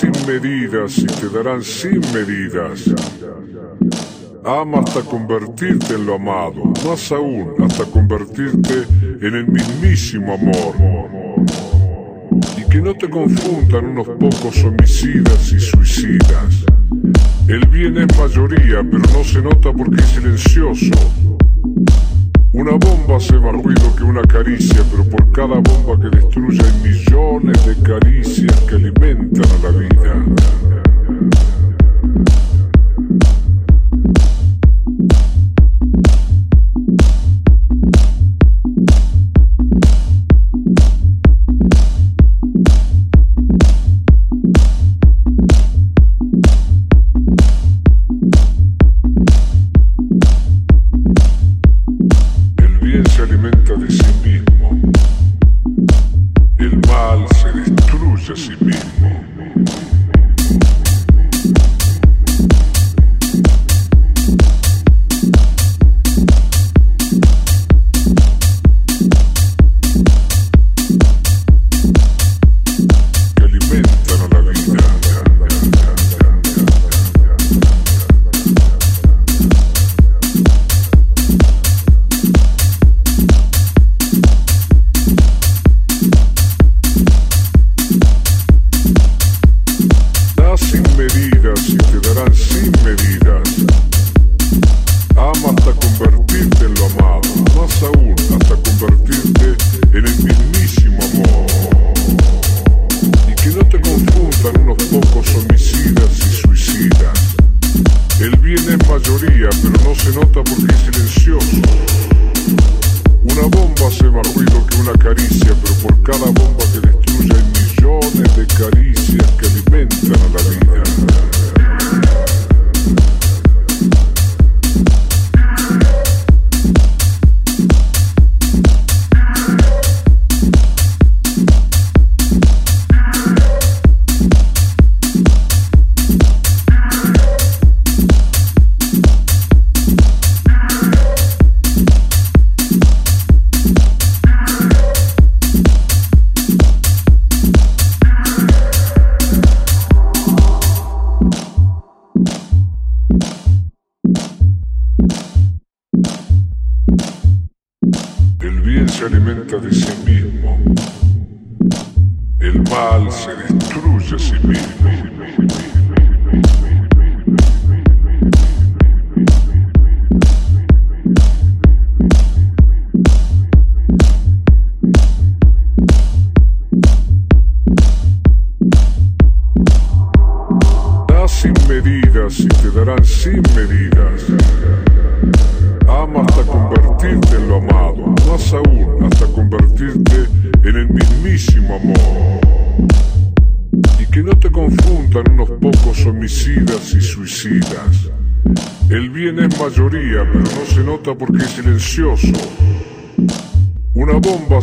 Sin medidas y te darán sin medidas. Ama hasta convertirte en lo amado, más aún hasta convertirte en el mismísimo amor. Y que no te confundan unos pocos homicidas y suicidas. El bien es mayoría, pero no se nota porque es silencioso. Una bomba hace más ruido que una caricia, pero por cada bomba que destruye hay millones de caricias que alimentan a la vida.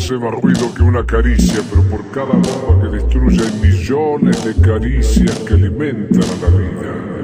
Hace más ruido que una caricia, pero por cada bomba que destruye hay millones de caricias que alimentan a la vida.